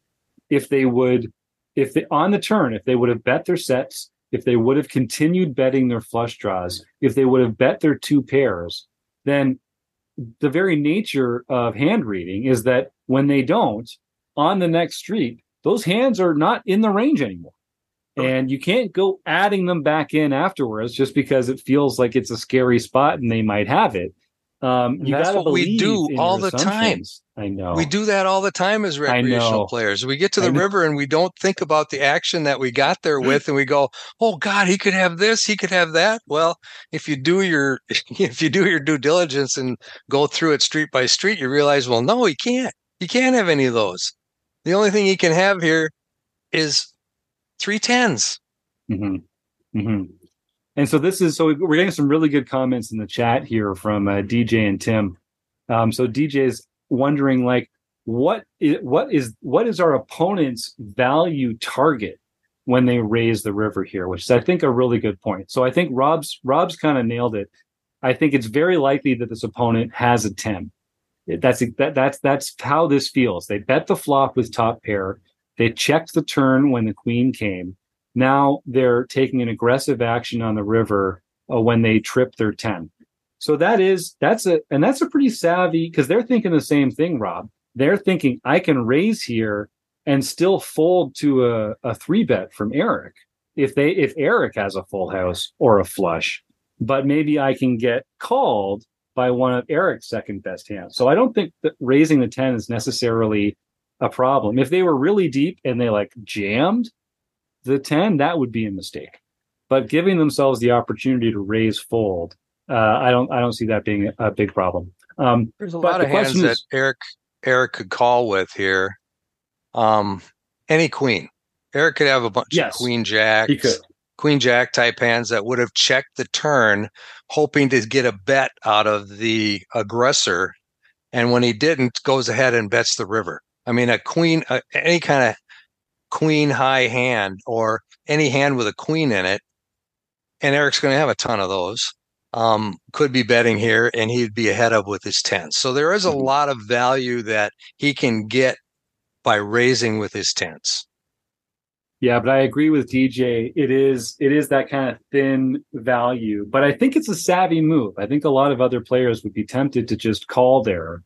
Speaker 1: if they would, if they on the turn, if they would have bet their sets, if they would have continued betting their flush draws, if they would have bet their two pairs, then the very nature of hand reading is that when they don't, on the next street, those hands are not in the range anymore. And you can't go adding them back in afterwards just because it feels like it's a scary spot and they might have it. Um,
Speaker 2: that's what we do all the time.
Speaker 1: I know.
Speaker 2: We do that all the time as recreational players. We get to the river and we don't think about the action that we got there with, and we go, "Oh God, he could have this, he could have that." Well, if you do your [laughs] if you do your due diligence and go through it street by street, you realize, well, no, he can't. He can't have any of those. The only thing he can have here is three tens.
Speaker 1: hmm hmm And so this is so we're getting some really good comments in the chat here from uh, DJ and Tim. Um, so DJ is wondering like what is what is what is our opponent's value target when they raise the river here, which is I think a really good point. So I think Rob's Rob's kind of nailed it. I think it's very likely that this opponent has a 10. That's that, that's that's how this feels. They bet the flop with top pair. They checked the turn when the queen came. Now they're taking an aggressive action on the river uh, when they trip their 10. So that is that's a and that's a pretty savvy because they're thinking the same thing, Rob. They're thinking I can raise here and still fold to a, a three bet from Eric if they if Eric has a full house or a flush, but maybe I can get called by one of Eric's second best hands. So I don't think that raising the 10 is necessarily a problem. If they were really deep and they like jammed the 10, that would be a mistake. But giving themselves the opportunity to raise fold, uh, I don't I don't see that being a big problem. Um,
Speaker 2: There's a lot
Speaker 1: the
Speaker 2: of hands
Speaker 1: question
Speaker 2: that
Speaker 1: is-
Speaker 2: Eric Eric could call with here. Um, any queen. Eric could have a bunch
Speaker 1: Yes,
Speaker 2: of queen
Speaker 1: jack,
Speaker 2: queen jack type hands that would have checked the turn, hoping to get a bet out of the aggressor. And when he didn't, goes ahead and bets the river. I mean, a queen, uh, any kind of queen high hand or any hand with a queen in it, and Eric's going to have a ton of those. Um, could be betting here, and he'd be ahead of with his tens. So there is a
Speaker 1: Mhm.
Speaker 2: lot of value that he can get by raising with his tens.
Speaker 1: Yeah, but I agree with DJ. It is it is that kind of thin value, but I think it's a savvy move. I think a lot of other players would be tempted to just call there,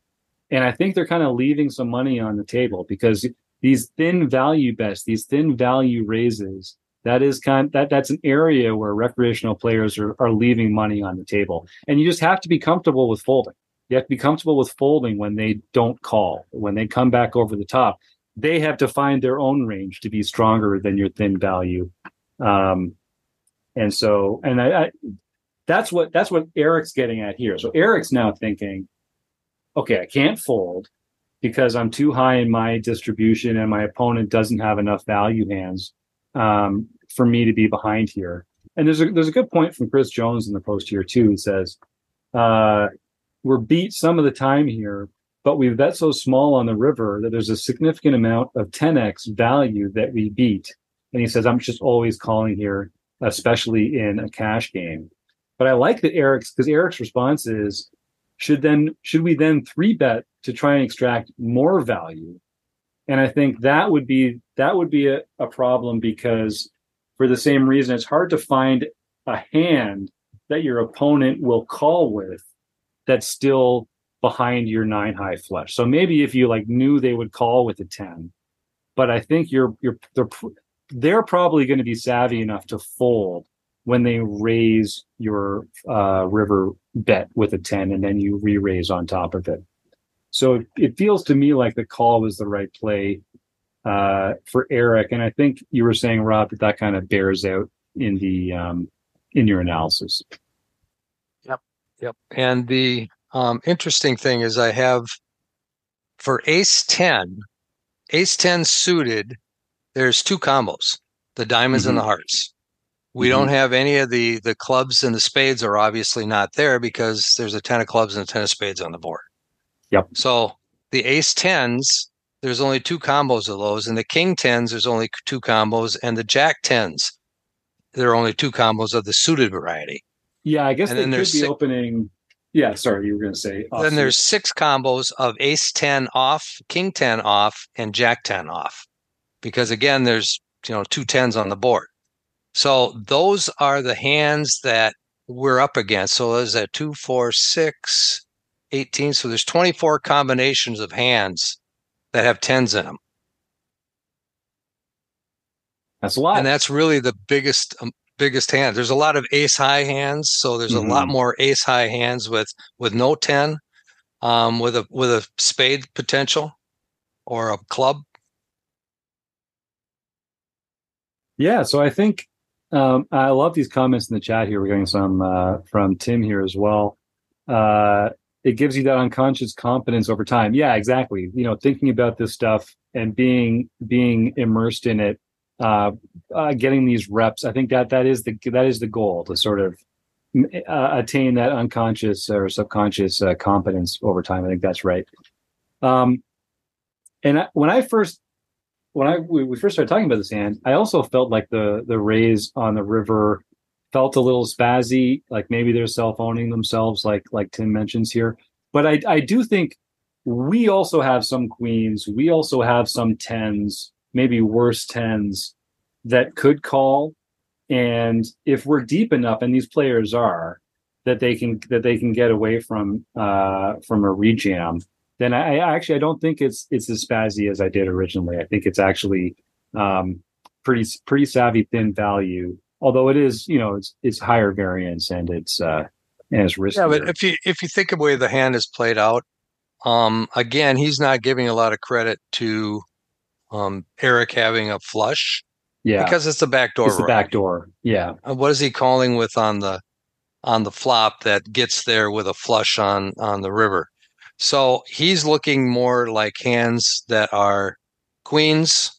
Speaker 1: and I think they're kind of leaving some money on the table because these thin value bets, these thin value raises, that is kind that that's an area where recreational players are are leaving money on the table, and you just have to be comfortable with folding. You have to be comfortable with folding when they don't call, when they come back over the top they have to find their own range to be stronger than your thin value. Um, and so, and I, I, that's what that's what Eric's getting at here. So Eric's now thinking, okay, I can't fold because I'm too high in my distribution and my opponent doesn't have enough value hands um, for me to be behind here. And there's a there's a good point from Chris Jones in the post here too. He says uh, we're beat some of the time here, but we bet so small on the river that there's a significant amount of 10x value that we beat. And he says I'm just always calling here, especially in a cash game. But I like that Eric's because Eric's response is should then should we then three bet to try and extract more value? And I think that would be that would be a, a problem because for the same reason it's hard to find a hand that your opponent will call with that's still behind your nine high flush. So maybe if you like knew they would call with a 10, but I think you're you're they're they're probably going to be savvy enough to fold when they raise your uh, river bet with a 10 and then you re-raise on top of it. So it, it feels to me like the call was the right play uh, for Eric. And I think you were saying, Rob, that that kind of bears out in the um, in your analysis.
Speaker 2: Yep. Yep. And the um, interesting thing is I have for ace 10, ace 10 suited, there's two combos, the diamonds mm-hmm. and the hearts. We mm-hmm. don't have any of the the clubs and the spades are obviously not there because there's a ten of clubs and a ten of spades on the board.
Speaker 1: Yep.
Speaker 2: So the ace tens, there's only two combos of those, and the king tens, there's only two combos, and the jack tens, there are only two combos of the suited variety.
Speaker 1: Yeah, I guess and they could be six, opening. Yeah, sorry, you were going to say.
Speaker 2: Then there's six combos of ace ten off, king ten off, and jack ten off, because again, there's you know two tens on the board. So those are the hands that we're up against. So there's a two, four, six, 18. So there's 24 combinations of hands that have tens in them.
Speaker 1: That's a lot.
Speaker 2: And that's really the biggest um, biggest hand. There's a lot of ace high hands, so there's mm-hmm. a lot mm-hmm. more ace high hands with with no 10 um, with a with a spade potential or a club.
Speaker 1: Yeah, so I think um, I love these comments in the chat here. We're getting some uh, from Tim here as well. Uh, it gives you that unconscious confidence over time. Yeah, exactly. You know, thinking about this stuff and being being immersed in it, uh, uh getting these reps. I think that that is the that is the goal to sort of uh, attain that unconscious or subconscious uh, competence over time. I think that's right. Um, and I, when I first when I we first started talking about this hand, I also felt like the the raise on the river felt a little spazzy, like maybe they're self owning themselves, like like Tim mentions here. But I I do think we also have some queens, we also have some tens, maybe worse tens that could call. And if we're deep enough, and these players are, that they can that they can get away from uh from a rejam, then I, I, actually I don't think it's it's as spazzy as I did originally. I think it's actually um, pretty pretty savvy thin value, although it is you know it's it's higher variance and it's uh, and it's risky.
Speaker 2: Yeah, but if you if you think of the way the hand is played out, um, again, he's not giving a lot of credit to um, Eric having a flush.
Speaker 1: Yeah,
Speaker 2: because it's the back door.
Speaker 1: It's the back door. Yeah.
Speaker 2: Uh, what is he calling with on the on the flop that gets there with a flush on on the river? So he's looking more like hands that are queens.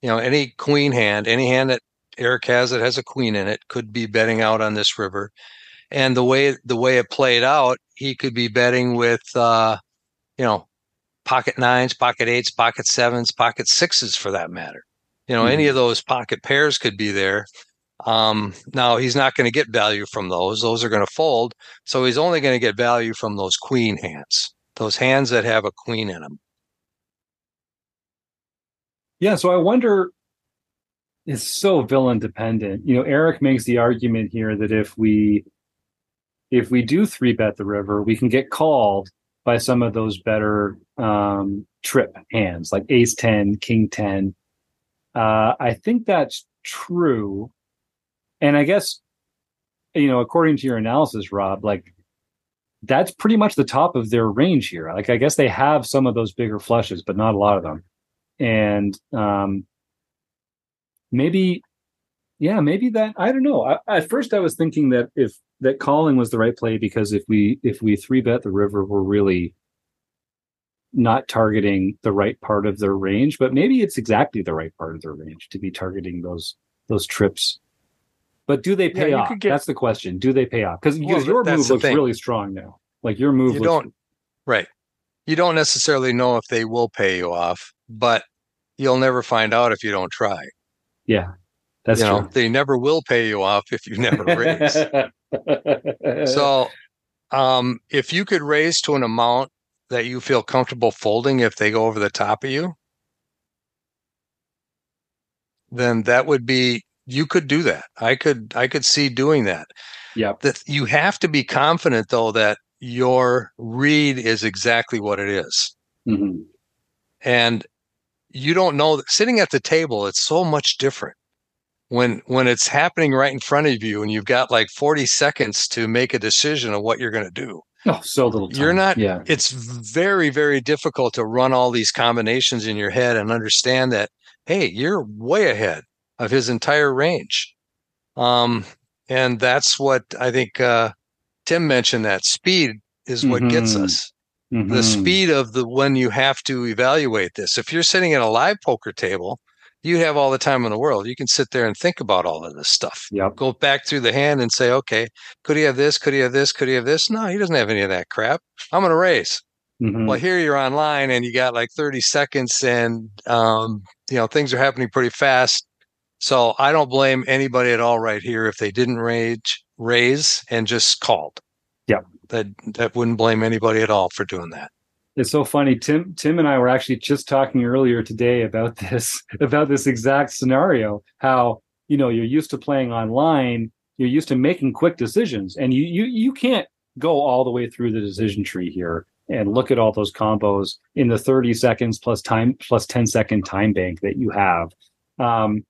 Speaker 2: You know, any queen hand, any hand that Eric has that has a queen in it could be betting out on this river. And the way the way it played out, he could be betting with uh, you know, pocket nines, pocket eights, pocket sevens, pocket sixes for that matter. You know, mm-hmm. any of those pocket pairs could be there. Um, now he's not going to get value from those; those are going to fold. So he's only going to get value from those queen hands, those hands that have a queen in them.
Speaker 1: Yeah. So I wonder. It's so villain dependent. You know, Eric makes the argument here that if we if we do three bet the river, we can get called by some of those better um, trip hands like Ace ten, King ten. Uh, I think that's true and I guess, you know, according to your analysis, Rob, like that's pretty much the top of their range here. Like I guess they have some of those bigger flushes, but not a lot of them. And um maybe yeah, maybe that I don't know. I, at first I was thinking that if that calling was the right play because if we if we three bet the river, we're really not targeting the right part of their range, but maybe it's exactly the right part of their range to be targeting those those trips. But do they pay
Speaker 2: Yeah,
Speaker 1: off?
Speaker 2: could get-
Speaker 1: That's the question. Do they pay off? Because
Speaker 2: Well,
Speaker 1: your move looks
Speaker 2: thing.
Speaker 1: really strong now. Like your move
Speaker 2: you
Speaker 1: looks
Speaker 2: don't right you don't necessarily know if they will pay you off but you'll never find out if you don't try
Speaker 1: yeah. That's
Speaker 2: you know
Speaker 1: true.
Speaker 2: they never will pay you off if you never raise [laughs] so um if you could raise to an amount that you feel comfortable folding if they go over the top of you then that would be you could do that i could i could see doing that
Speaker 1: Yeah.
Speaker 2: that you have to be confident though that your read is exactly what it is
Speaker 1: Mhm.
Speaker 2: and you don't know sitting at the table it's so much different when when it's happening right in front of you and you've got like 40 seconds to make a decision of what you're going to do
Speaker 1: Oh, so little time.
Speaker 2: You're not-
Speaker 1: Yeah.
Speaker 2: it's very very difficult to run all these combinations in your head and understand that hey you're way ahead of his entire range um and that's what i think uh tim mentioned that speed is what gets
Speaker 1: Mhm.
Speaker 2: us the
Speaker 1: Mhm.
Speaker 2: speed of the when you have to evaluate this. If you're sitting at a live poker table, you have all the time in the world. You can sit there and think about all of this stuff.
Speaker 1: Yep.
Speaker 2: Go back through the hand and say, okay, could he have this? Could he have this? Could he have this? No, he doesn't have any of that crap. I'm going to raise.
Speaker 1: Mhm.
Speaker 2: Well, here you're online and you got like 30 seconds and, um, you know, things are happening pretty fast. So I don't blame anybody at all right here if they didn't rage, raise and just called.
Speaker 1: Yeah.
Speaker 2: That, that wouldn't blame anybody at all for doing that.
Speaker 1: It's so funny. Tim Tim and I were actually just talking earlier today about [laughs] this about this exact scenario. How you know you're used to playing online, you're used to making quick decisions, and you you you can't go all the way through the decision tree here and look at all those combos in the 30 seconds plus time plus 10 second time bank that you have. Um,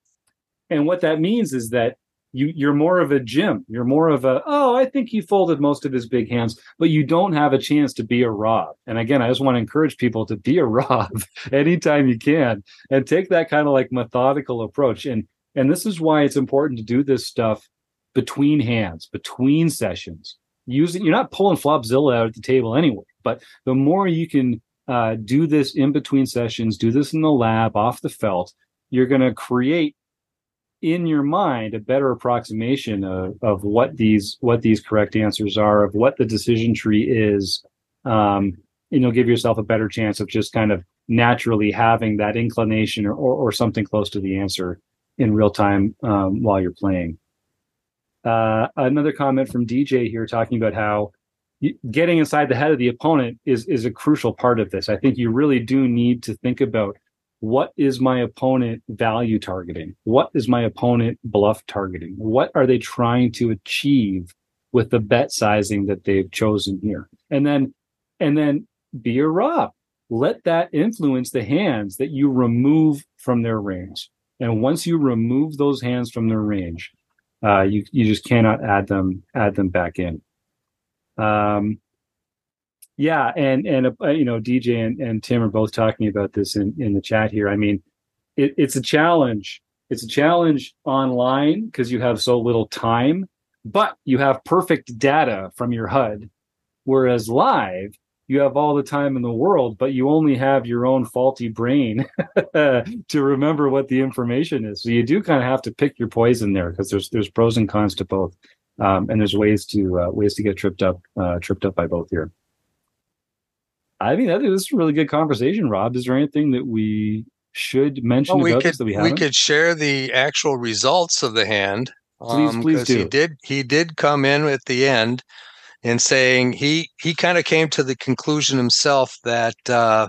Speaker 1: and what that means is that you you're more of a Jim. You're more of a oh, I think he folded most of his big hands, but you don't have a chance to be a Rob. And again, I just want to encourage people to be a [laughs] Rob anytime you can and take that kind of like methodical approach. And and this is why it's important to do this stuff between hands, between sessions. Using you're not pulling Flopzilla out at the table anyway, but the more you can uh, do this in between sessions, do this in the lab off the felt, you're going to create in your mind a better approximation of, of what these what these correct answers are of what the decision tree is um, and you'll give yourself a better chance of just kind of naturally having that inclination or, or, or something close to the answer in real time um, while you're playing. Uh, another comment from dj here talking about how getting inside the head of the opponent is is a crucial part of this. I think you really do need to think about what is my opponent value targeting? What is my opponent bluff targeting? What are they trying to achieve with the bet sizing that they've chosen here? And then, and then be a Rob. Let that influence the hands that you remove from their range. And once you remove those hands from their range, uh, you you just cannot add them add them back in. Um, yeah, and and uh, you know, DJ and, and Tim are both talking about this in in the chat here. I mean, it, it's a challenge. It's a challenge online because you have so little time, but you have perfect data from your HUD. Whereas live, you have all the time in the world, but you only have your own faulty brain [laughs] to remember what the information is. So you do kind of have to pick your poison there because there's there's pros and cons to both, um, and there's ways to uh, ways to get tripped up uh, tripped up by both here. I mean, think this is a really good conversation, Rob. Is there anything that we should mention
Speaker 2: Well, we
Speaker 1: about
Speaker 2: could
Speaker 1: that we
Speaker 2: we, could share the actual results of the hand.
Speaker 1: Please- please
Speaker 2: 'cause He
Speaker 1: do.
Speaker 2: did he did come in at the end and saying he he kind of came to the conclusion himself that uh,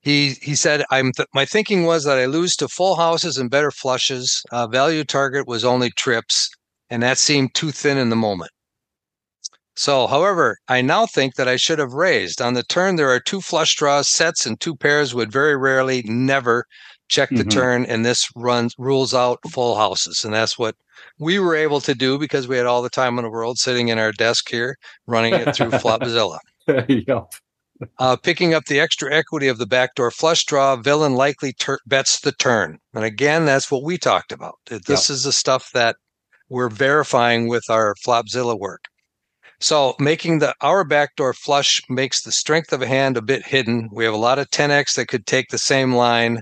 Speaker 2: he he said I'm th- my thinking was that I lose to full houses and better flushes. Uh, value target was only trips, and that seemed too thin in the moment. So, however, I now think that I should have raised. On the turn, there are two flush draws, sets, and two pairs would very rarely, never check the
Speaker 1: Mhm.
Speaker 2: turn, and this runs rules out full houses. And that's what we were able to do because we had all the time in the world sitting in our desk here, running it through Flopzilla. [laughs]
Speaker 1: yep.
Speaker 2: Uh, picking up the extra equity of the backdoor flush draw, villain likely tur- bets the turn. And again, that's what we talked about. This is the stuff that we're verifying with our Flopzilla work. So making the our backdoor flush makes the strength of a hand a bit hidden. We have a lot of 10x that could take the same line.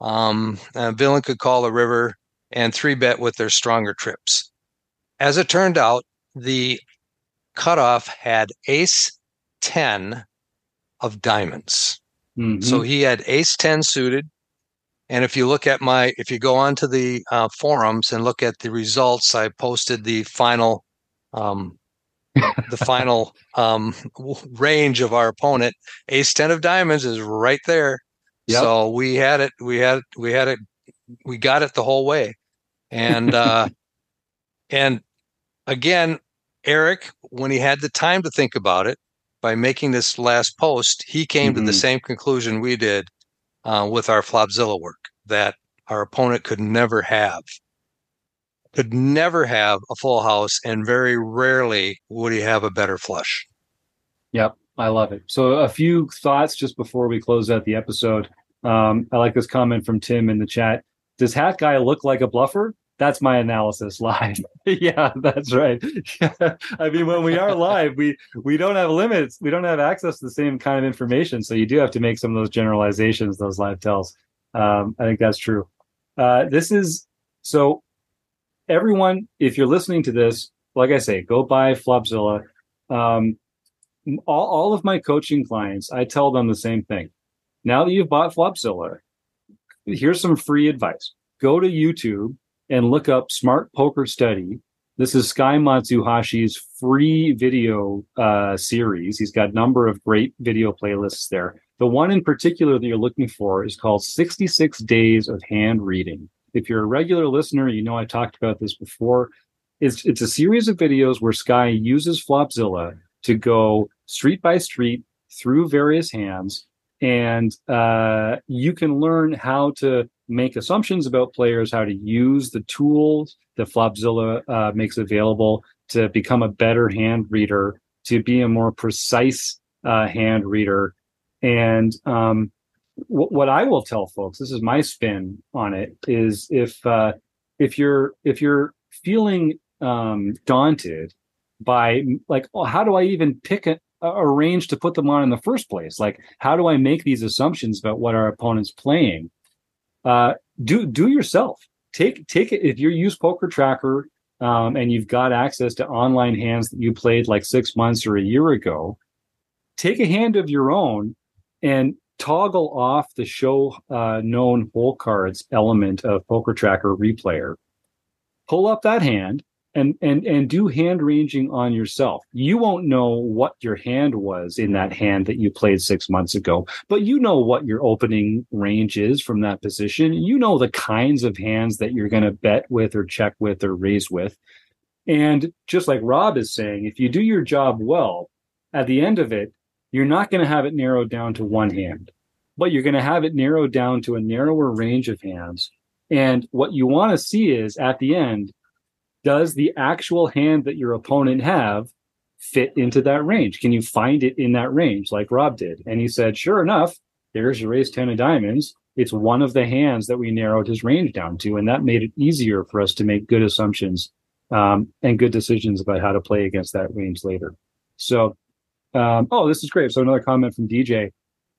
Speaker 2: Um, villain could call a river and three bet with their stronger trips. As it turned out, the cutoff had ace 10 of diamonds. Mm-hmm. So he had ace 10 suited. And if you look at my, if you go onto the uh, forums and look at the results, I posted the final, um, [laughs] the final um, range of our opponent. Ace 10 of diamonds is right there. Yep. So we had it, we had, we had it, we got it the whole way. And, uh, [laughs] and again, Eric, when he had the time to think about it, by making this last post, he came mm-hmm. to the mm-hmm. same conclusion we did uh, with our Flopzilla work that our opponent could never have, could never have a full house, and very rarely would he have a better flush.
Speaker 1: Yep, I love it. So, a few thoughts just before we close out the episode. Um, I like this comment from Tim in the chat. Does Hat Guy look like a bluffer? that's my analysis [laughs] live. yeah, that's right. [laughs] I mean, when we are live, we we don't have limits. We don't have access to the same kind of information. So you do have to make some of those generalizations, those live tells. Um, I think that's true. Uh, this is so everyone, if you're listening to this, like I say, go buy Flopzilla. Um, all, all of my coaching clients, I tell them the same thing. Now that you've bought Flopzilla, here's some free advice. Go to YouTube and look up Smart Poker Study. This is Sky Matsuhashi's free video uh, series. He's got a number of great video playlists there. The one in particular that you're looking for is called 66 Days of Hand Reading. If you're a regular listener, you know I talked about this before. It's, it's a series of videos where Sky uses Flopzilla to go street by street through various hands and uh, you can learn how to make assumptions about players, how to use the tools that Flopzilla uh, makes available to become a better hand reader, to be a more precise uh, hand reader. And um, what I will tell folks, this is my spin on it, is if uh, if you're if you're feeling um, daunted by like, oh, how do I even pick a, range to put them on in the first place? Like, how do I make these assumptions about what our opponent's playing? Uh, do do yourself. Take take it if you use Poker Tracker um, and you've got access to online hands that you played like six months or a year ago. Take a hand of your own and toggle off the show uh, known hole cards element of Poker Tracker Replayer. Pull up that hand and and and do hand ranging on yourself. You won't know what your hand was in that hand that you played 6 months ago, but you know what your opening range is from that position. You know the kinds of hands that you're going to bet with or check with or raise with. And just like Rob is saying, if you do your job well, at the end of it, you're not going to have it narrowed down to one hand, but you're going to have it narrowed down to a narrower range of hands. And what you want to see is at the end, does the actual hand that your opponent have fit into that range? Can you find it in that range like Rob did? And he said, sure enough, there's your raise 10 of diamonds. It's one of the hands that we narrowed his range down to. And that made it easier for us to make good assumptions um, and good decisions about how to play against that range later. So, um, oh, this is great. So another comment from DJ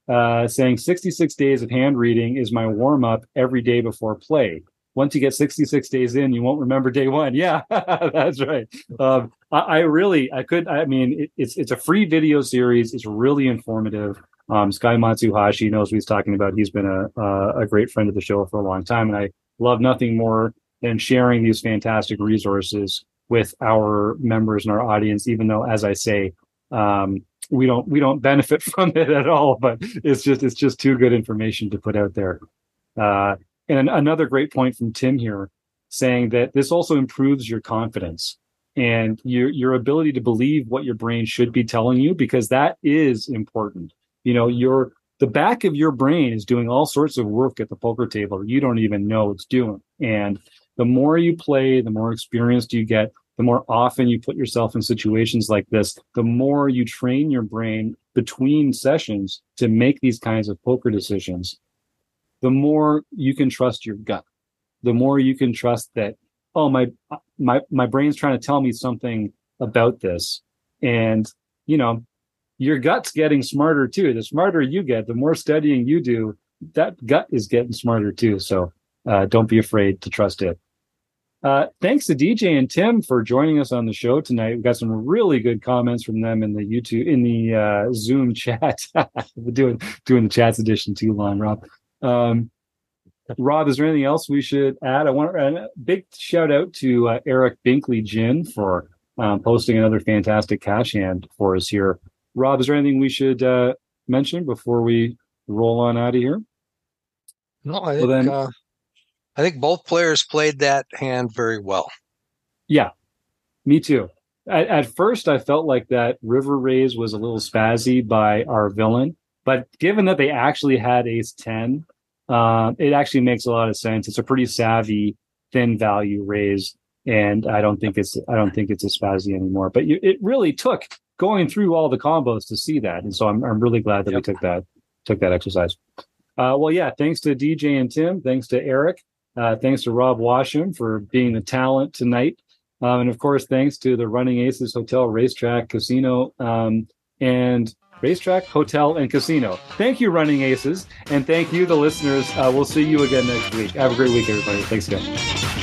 Speaker 1: uh, saying 66 days of hand reading is my warm up every day before play once you get 66 days in, you won't remember day one. [laughs] Yeah, [laughs] that's right. Um, I, I, really, I could, I mean, it, it's it's a free video series. It's really informative. Um, Sky Matsuhashi knows what he's talking about. He's been a, a, a great friend of the show for a long time, and I love nothing more than sharing these fantastic resources with our members and our audience. Even though, as I say, um, we don't we don't benefit [laughs] from it at all, but it's just it's just too good information to put out there. Uh, and another great point from Tim here saying that this also improves your confidence and your your ability to believe what your brain should be telling you because that is important. You know, your the back of your brain is doing all sorts of work at the poker table you don't even know it's doing. And the more you play, the more experienced you get, the more often you put yourself in situations like this, the more you train your brain between sessions to make these kinds of poker decisions the more you can trust your gut the more you can trust that oh my my my brain's trying to tell me something about this And, you know, your gut's getting smarter too. The smarter you get, the more studying you do, that gut is getting smarter too. So uh, don't be afraid to trust it. Uh, thanks to DJ and Tim for joining us on the show tonight. We've got some really good comments from them in the YouTube in the uh, Zoom chat. [laughs] doing doing the chats edition too long, Rob. Um, Rob, is there anything else we should add? I want a big shout out to uh, Eric Binkley Gin for um, posting another fantastic cash hand for us here. Rob, is there anything we should uh, mention before we roll on out of here?
Speaker 2: No, I think, well, then, uh, I think both players played that hand very well.
Speaker 1: Yeah, me too. At, at, first, I felt like that river raise was a little spazzy by our villain, but given that they actually had ace 10, uh, it actually makes a lot of sense. It's a pretty savvy thin value raise, and I don't think it's I don't think it's a spazzy anymore. But you, it really took going through all the combos to see that, and so I'm I'm really glad that yep. we took that took that exercise. Uh, well, yeah, thanks to DJ and Tim, thanks to Eric, uh, thanks to Rob Washam for being the talent tonight, um, and of course, thanks to the Running Aces Hotel Racetrack Casino um, and Racetrack, Hotel, and Casino. Thank you, Running Aces, and thank you, the listeners. Uh, we'll see you again next week. Have a great week, everybody. Thanks again.